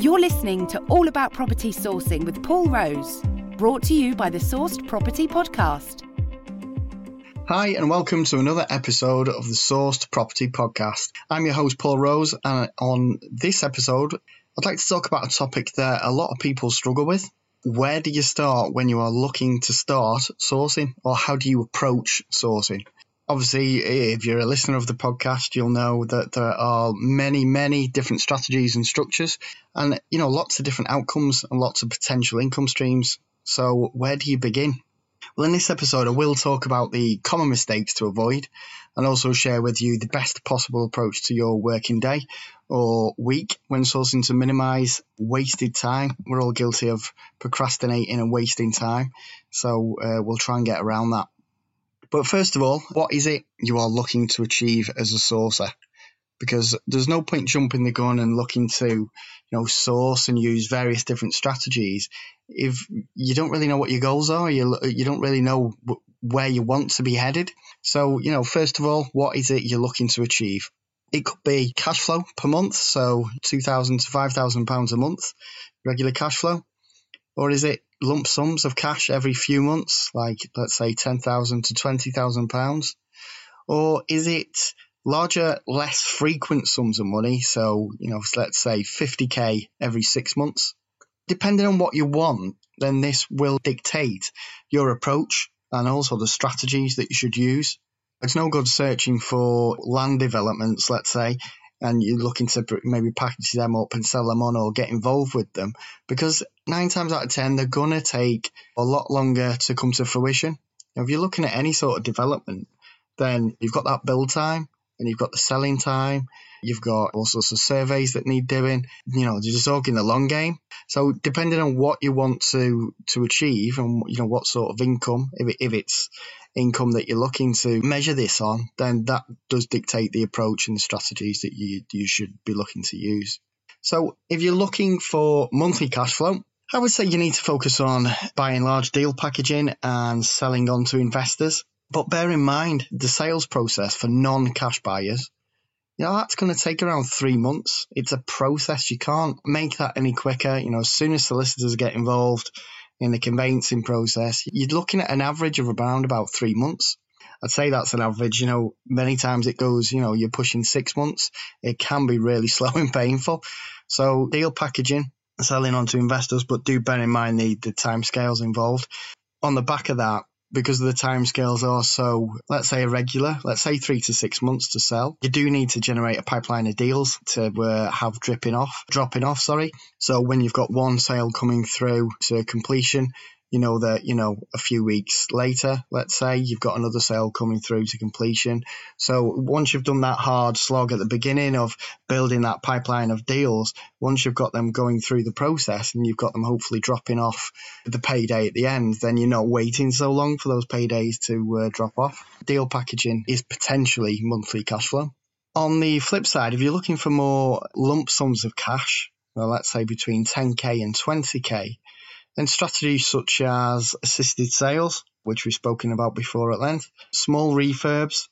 You're listening to All About Property Sourcing with Paul Rose, brought to you by the Sourced Property Podcast. Hi, and welcome to another episode of the Sourced Property Podcast. I'm your host, Paul Rose, and on this episode, I'd like to talk about a topic that a lot of people struggle with. Where do you start when you are looking to start sourcing, or how do you approach sourcing? Obviously, if you're a listener of the podcast, you'll know that there are many, many different strategies and structures, and you know, lots of different outcomes and lots of potential income streams. So, where do you begin? Well, in this episode, I will talk about the common mistakes to avoid and also share with you the best possible approach to your working day or week when sourcing to minimize wasted time. We're all guilty of procrastinating and wasting time. So, uh, we'll try and get around that. But first of all, what is it you are looking to achieve as a sourcer? Because there's no point jumping the gun and looking to, you know, source and use various different strategies if you don't really know what your goals are. You you don't really know where you want to be headed. So, you know, first of all, what is it you're looking to achieve? It could be cash flow per month, so two thousand to five thousand pounds a month, regular cash flow, or is it lump sums of cash every few months, like let's say ten thousand to twenty thousand pounds, or is it larger, less frequent sums of money? So you know, let's say fifty k every six months. Depending on what you want, then this will dictate your approach and also the strategies that you should use. It's no good searching for land developments, let's say, and you're looking to maybe package them up and sell them on or get involved with them because nine times out of ten they're going to take a lot longer to come to fruition. Now, if you're looking at any sort of development, then you've got that build time and you've got the selling time. You've got all sorts of surveys that need doing. You know, you're just talking the long game. So depending on what you want to to achieve and you know what sort of income, if, it, if it's income that you're looking to measure this on, then that does dictate the approach and the strategies that you, you should be looking to use. So if you're looking for monthly cash flow, I would say you need to focus on buying large deal packaging and selling on to investors. But bear in mind the sales process for non cash buyers. You know, that's going to take around three months. It's a process. You can't make that any quicker. You know, as soon as solicitors get involved, in the conveyancing process, you're looking at an average of around about three months. I'd say that's an average. You know, many times it goes, you know, you're pushing six months. It can be really slow and painful. So deal packaging, selling on to investors, but do bear in mind the, the time scales involved. On the back of that, because the timescales are so, let's say, irregular, let's say three to six months to sell, you do need to generate a pipeline of deals to uh, have dripping off, dropping off, sorry. So when you've got one sale coming through to completion, you know that you know a few weeks later let's say you've got another sale coming through to completion. So once you've done that hard slog at the beginning of building that pipeline of deals once you've got them going through the process and you've got them hopefully dropping off the payday at the end then you're not waiting so long for those paydays to uh, drop off. Deal packaging is potentially monthly cash flow. On the flip side if you're looking for more lump sums of cash well, let's say between 10k and 20k then strategies such as assisted sales, which we've spoken about before at length, small refurbs,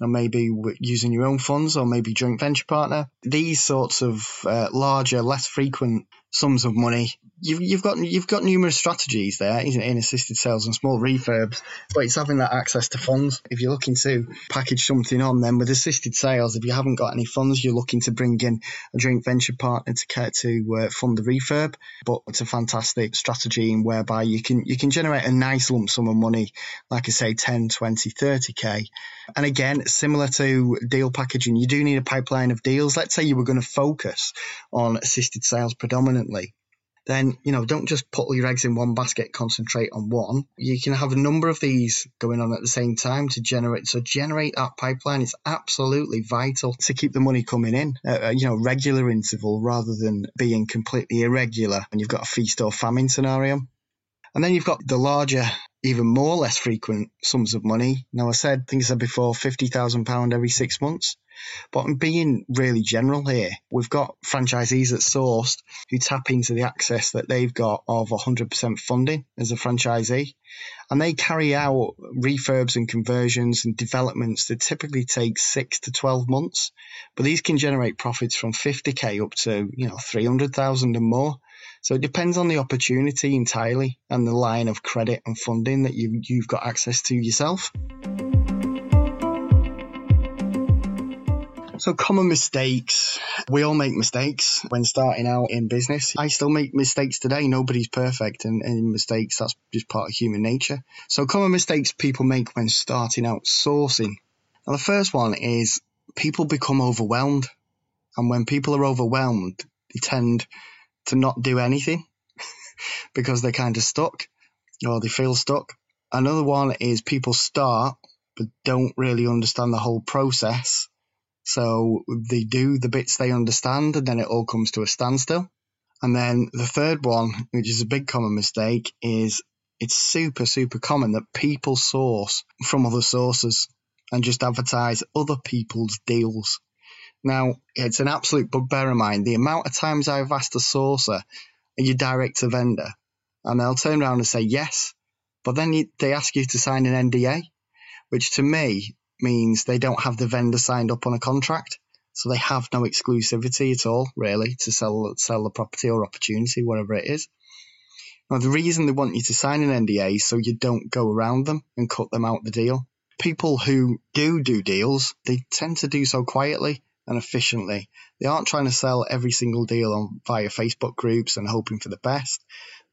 or maybe using your own funds or maybe joint venture partner. These sorts of uh, larger, less frequent sums of money. You've, you've got you've got numerous strategies there in assisted sales and small refurbs, but it's having that access to funds. If you're looking to package something on, then with assisted sales, if you haven't got any funds, you're looking to bring in a joint venture partner to care to uh, fund the refurb. But it's a fantastic strategy in whereby you can you can generate a nice lump sum of money, like I say, 10, 20, 30k. And again, similar to deal packaging, you do need a pipeline of deals. Let's say you were going to focus on assisted sales predominantly permanently, then you know don't just put all your eggs in one basket concentrate on one. You can have a number of these going on at the same time to generate so generate that pipeline. It's absolutely vital to keep the money coming in at a, you know regular interval rather than being completely irregular and you've got a feast or famine scenario. And then you've got the larger even more less frequent sums of money. Now, I said, I think I said before, £50,000 every six months. But I'm being really general here. We've got franchisees at Sourced who tap into the access that they've got of 100% funding as a franchisee. And they carry out refurbs and conversions and developments that typically take six to 12 months. But these can generate profits from 50k up to, you know, 300,000 and more. So it depends on the opportunity entirely and the line of credit and funding that you, you've got access to yourself. So, common mistakes. We all make mistakes when starting out in business. I still make mistakes today. Nobody's perfect, and, and mistakes, that's just part of human nature. So, common mistakes people make when starting out sourcing. Now, the first one is people become overwhelmed. And when people are overwhelmed, they tend to not do anything because they're kind of stuck or they feel stuck. Another one is people start but don't really understand the whole process so they do the bits they understand and then it all comes to a standstill. And then the third one, which is a big common mistake, is it's super, super common that people source from other sources and just advertise other people's deals. Now, it's an absolute bugbear of mine. The amount of times I've asked a sourcer, are you direct to vendor? And they'll turn around and say yes, but then they ask you to sign an NDA, which to me means they don't have the vendor signed up on a contract. So they have no exclusivity at all, really, to sell sell the property or opportunity, whatever it is. Now, the reason they want you to sign an NDA is so you don't go around them and cut them out the deal. People who do do deals, they tend to do so quietly and efficiently. They aren't trying to sell every single deal on via Facebook groups and hoping for the best.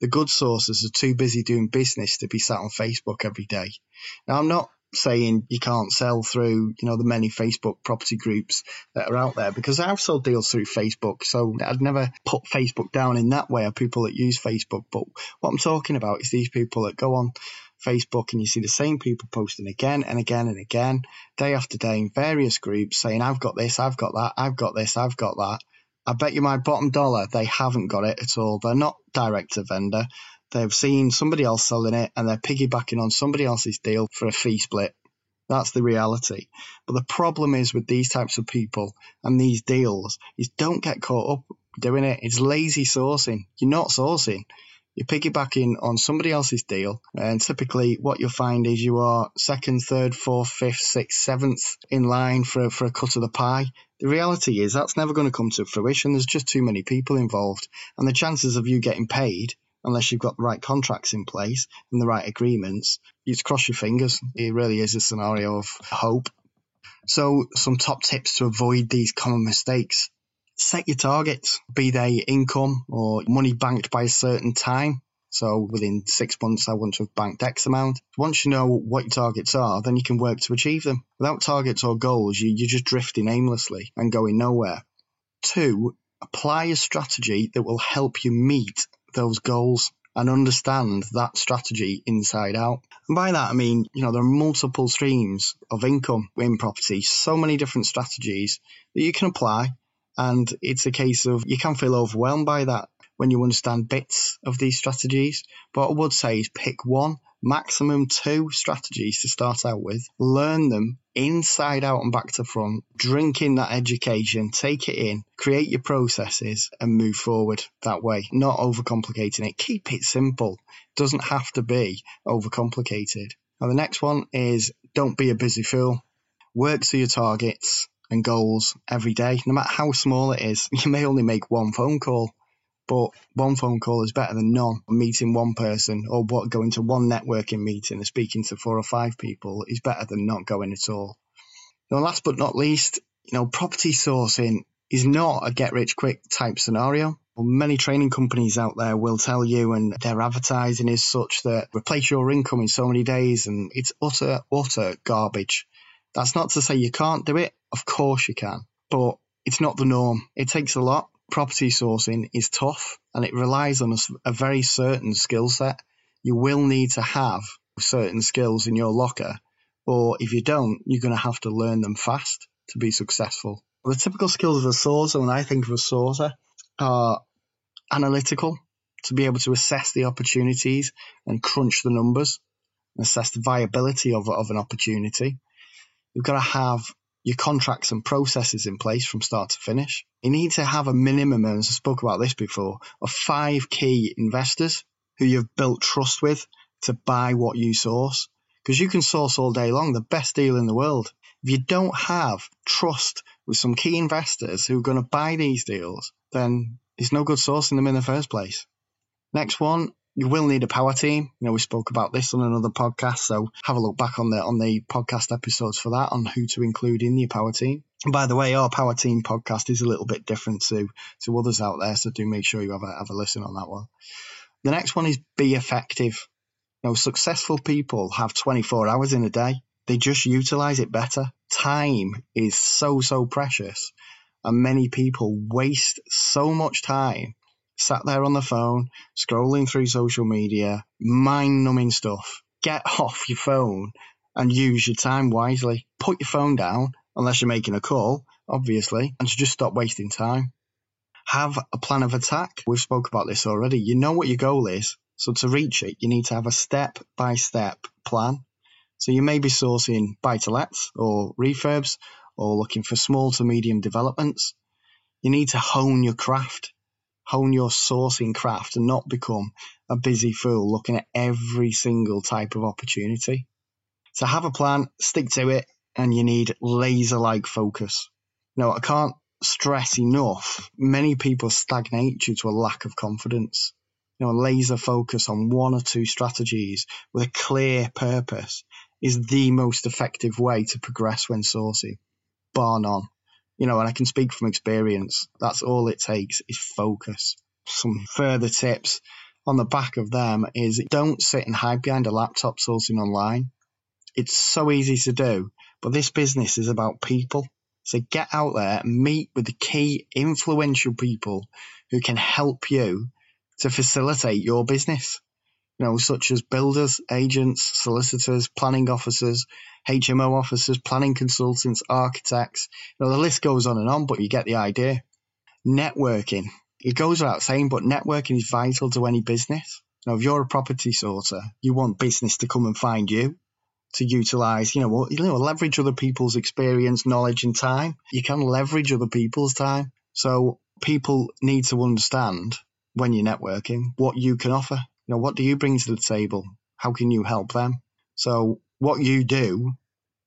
The good sources are too busy doing business to be sat on Facebook every day. Now, I'm not saying you can't sell through, you know, the many Facebook property groups that are out there because I've sold deals through Facebook. So I'd never put Facebook down in that way of people that use Facebook. But what I'm talking about is these people that go on Facebook and you see the same people posting again and again and again, day after day in various groups saying, I've got this, I've got that, I've got this, I've got that. I bet you my bottom dollar they haven't got it at all. They're not direct to vendor. They've seen somebody else selling it and they're piggybacking on somebody else's deal for a fee split. That's the reality. But the problem is with these types of people and these deals is don't get caught up doing it. It's lazy sourcing. You're not sourcing. You're piggybacking on somebody else's deal. And typically what you'll find is you are second, third, fourth, fifth, sixth, seventh in line for, for a cut of the pie. The reality is that's never going to come to fruition. There's just too many people involved. And the chances of you getting paid unless you've got the right contracts in place and the right agreements. You cross your fingers. It really is a scenario of hope. So, some top tips to avoid these common mistakes. Set your targets, be they income or money banked by a certain time. So within six months, I want to have banked X amount. Once you know what your targets are, then you can work to achieve them. Without targets or goals, you, you're just drifting aimlessly and going nowhere. Two, apply a strategy that will help you meet those goals and understand that strategy inside out. And by that, I mean, you know, there are multiple streams of income in property, so many different strategies that you can apply. And it's a case of you can feel overwhelmed by that when you understand bits of these strategies. But what I would say is pick one maximum two strategies to start out with, learn them inside out and back to front, drink in that education, take it in, create your processes and move forward that way, not overcomplicating it. Keep it simple. It doesn't have to be overcomplicated. Now, the next one is don't be a busy fool. Work to your targets and goals every day, no matter how small it is. You may only make one phone call but one phone call is better than none. Meeting one person or what going to one networking meeting and speaking to four or five people is better than not going at all. Now, last but not least, you know, property sourcing is not a get rich quick type scenario. Many training companies out there will tell you, and their advertising is such that replace your income in so many days, and it's utter, utter garbage. That's not to say you can't do it. Of course you can, but it's not the norm. It takes a lot property sourcing is tough and it relies on a, a very certain skill set. You will need to have certain skills in your locker, or if you don't, you're going to have to learn them fast to be successful. The typical skills of a sourcer, when I think of a sourcer, are analytical, to be able to assess the opportunities and crunch the numbers, and assess the viability of, of an opportunity. You've got to have your contracts and processes in place from start to finish. You need to have a minimum, as I spoke about this before, of five key investors who you've built trust with to buy what you source. Because you can source all day long the best deal in the world. If you don't have trust with some key investors who are going to buy these deals, then it's no good sourcing them in the first place. Next one, you will need a power team. You know, we spoke about this on another podcast, so have a look back on the on the podcast episodes for that on who to include in your power team. And by the way, our power team podcast is a little bit different to to others out there, so do make sure you have a have a listen on that one. The next one is be effective. You know, successful people have 24 hours in a day. They just utilize it better. Time is so so precious, and many people waste so much time sat there on the phone, scrolling through social media, mind numbing stuff. Get off your phone and use your time wisely. Put your phone down, unless you're making a call, obviously, and just stop wasting time. Have a plan of attack. We've spoke about this already. You know what your goal is. So to reach it, you need to have a step by step plan. So you may be sourcing buy to lets or refurbs or looking for small to medium developments. You need to hone your craft hone your sourcing craft and not become a busy fool looking at every single type of opportunity. So have a plan, stick to it, and you need laser like focus. No, I can't stress enough. Many people stagnate due to a lack of confidence. You know, laser focus on one or two strategies with a clear purpose is the most effective way to progress when sourcing, bar none you know, and I can speak from experience. That's all it takes is focus. Some further tips on the back of them is don't sit and hide behind a laptop sourcing online. It's so easy to do, but this business is about people. So get out there and meet with the key influential people who can help you to facilitate your business. You know, such as builders, agents, solicitors, planning officers, HMO officers, planning consultants, architects. You know, the list goes on and on, but you get the idea. Networking. It goes without saying, but networking is vital to any business. Now, if you're a property sourcer, you want business to come and find you to utilize, you know, you know, leverage other people's experience, knowledge, and time. You can leverage other people's time. So people need to understand when you're networking what you can offer. Know, what do you bring to the table? How can you help them? So what you do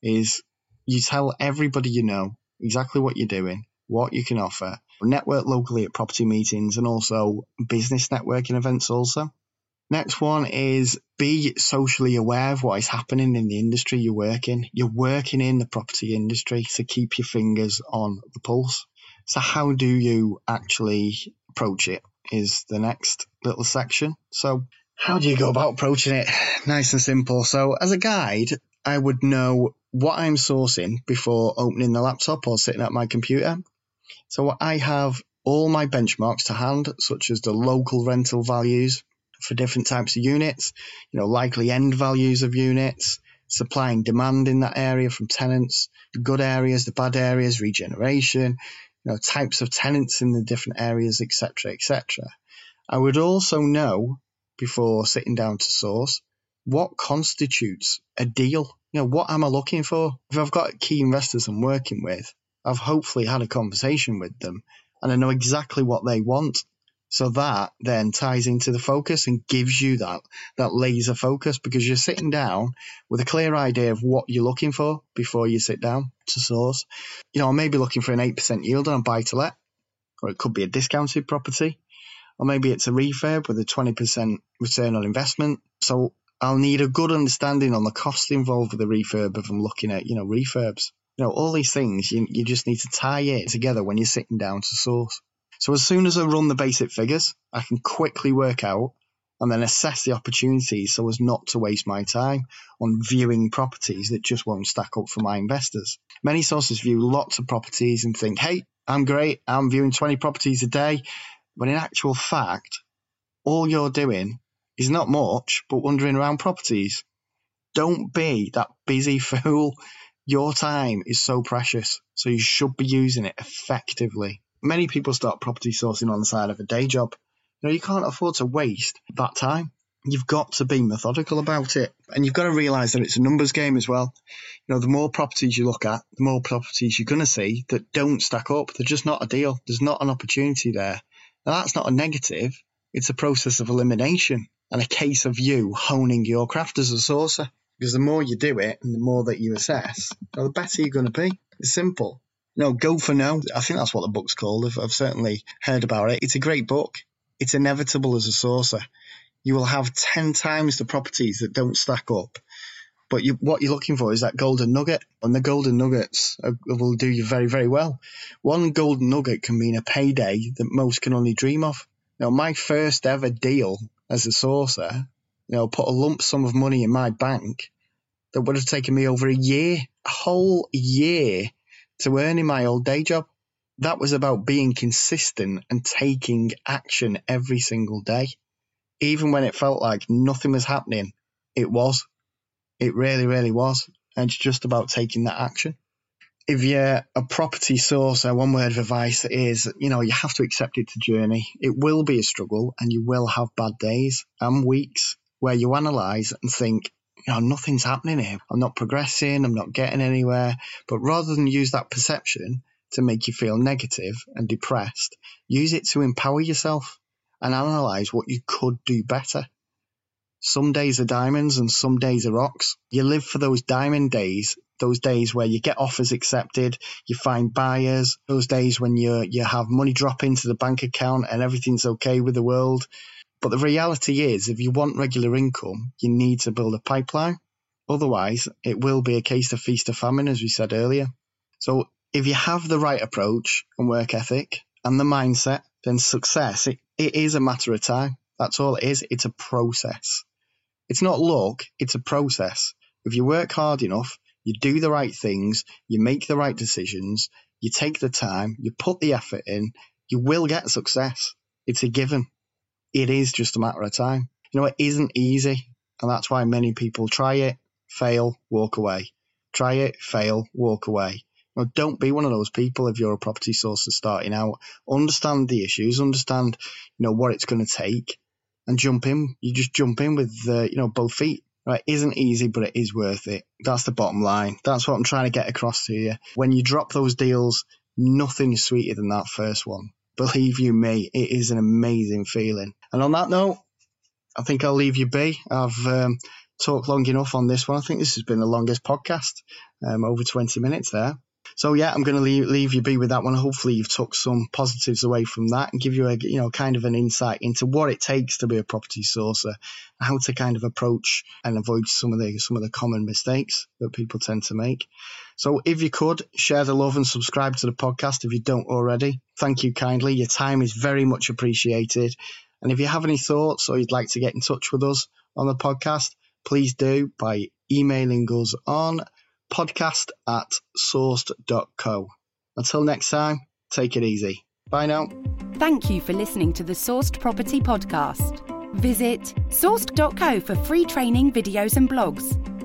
is you tell everybody you know exactly what you're doing, what you can offer, network locally at property meetings and also business networking events also. Next one is be socially aware of what is happening in the industry you work in. You're working in the property industry, so keep your fingers on the pulse. So how do you actually approach it is the next little section. So how do you go about approaching it? Nice and simple. So, as a guide, I would know what I'm sourcing before opening the laptop or sitting at my computer. So, I have all my benchmarks to hand, such as the local rental values for different types of units, you know, likely end values of units, supply and demand in that area from tenants, the good areas, the bad areas, regeneration, know, types of tenants in the different areas, etc., etc. I would also know before sitting down to source what constitutes a deal. You know, what am I looking for? If I've got key investors I'm working with, I've hopefully had a conversation with them and I know exactly what they want. So that then ties into the focus and gives you that that laser focus because you're sitting down with a clear idea of what you're looking for before you sit down to source. You know, I may be looking for an eight percent yield on a buy to let, or it could be a discounted property or maybe it's a refurb with a 20% return on investment. So I'll need a good understanding on the cost involved with the refurb if I'm looking at, you know, refurbs. You know, all these things, you, you just need to tie it together when you're sitting down to source. So as soon as I run the basic figures, I can quickly work out and then assess the opportunities so as not to waste my time on viewing properties that just won't stack up for my investors. Many sources view lots of properties and think, hey, I'm great, I'm viewing 20 properties a day. When in actual fact, all you're doing is not much but wandering around properties. Don't be that busy fool. Your time is so precious, so you should be using it effectively. Many people start property sourcing on the side of a day job. You know, you can't afford to waste that time. You've got to be methodical about it. And you've got to realize that it's a numbers game as well. You know, the more properties you look at, the more properties you're going to see that don't stack up. They're just not a deal. There's not an opportunity there. And that's not a negative. It's a process of elimination and a case of you honing your craft as a sourcer. Because the more you do it and the more that you assess, the better you're going to be. It's simple. Know, go for no. I think that's what the book's called. I've, I've certainly heard about it. It's a great book. It's inevitable as a sourcer you will have 10 times the properties that don't stack up. But you, what you're looking for is that golden nugget, and the golden nuggets are, will do you very, very well. One golden nugget can mean a payday that most can only dream of. Now, my first ever deal as a sourcer, you know, put a lump sum of money in my bank that would have taken me over a year, a whole year to earning my old day job. That was about being consistent and taking action every single day even when it felt like nothing was happening, it was. It really, really was. And it's just about taking that action. If you're a property sourcer, one word of advice is, you know, you have to accept it's a journey. It will be a struggle and you will have bad days and weeks where you analyze and think, you know, nothing's happening here. I'm not progressing. I'm not getting anywhere. But rather than use that perception to make you feel negative and depressed, use it to empower yourself and analyze what you could do better. Some days are diamonds and some days are rocks. You live for those diamond days, those days where you get offers accepted, you find buyers, those days when you you have money drop into the bank account and everything's okay with the world. But the reality is if you want regular income, you need to build a pipeline. Otherwise, it will be a case of feast or famine, as we said earlier. So if you have the right approach and work ethic and the mindset, then success, it it is a matter of time. That's all it is. It's a process. It's not luck, it's a process. If you work hard enough, you do the right things, you make the right decisions, you take the time, you put the effort in, you will get success. It's a given. It is just a matter of time. You know, it isn't easy. And that's why many people try it, fail, walk away. Try it, fail, walk away. Well, don't be one of those people if you're a property sourcer starting out. Understand the issues, understand, you know, what it's going to take and jump in. You just jump in with, uh, you know, both feet. Right, isn't easy, but it is worth it. That's the bottom line. That's what I'm trying to get across to you. When you drop those deals, nothing is sweeter than that first one. Believe you me, it is an amazing feeling. And on that note, I think I'll leave you be. I've um, talked long enough on this one. I think this has been the longest podcast, um, over 20 minutes there. So yeah, I'm going to leave, leave you be with that one. Hopefully, you've took some positives away from that and give you a you know kind of an insight into what it takes to be a property sourcer, how to kind of approach and avoid some of the some of the common mistakes that people tend to make. So if you could share the love and subscribe to the podcast if you don't already, thank you kindly. Your time is very much appreciated. And if you have any thoughts or you'd like to get in touch with us on the podcast, please do by emailing us on podcast at sourced.co. Until next time, take it easy. Bye now. Thank you for listening to the Sourced Property Podcast. Visit sourced.co for free training, videos, and blogs.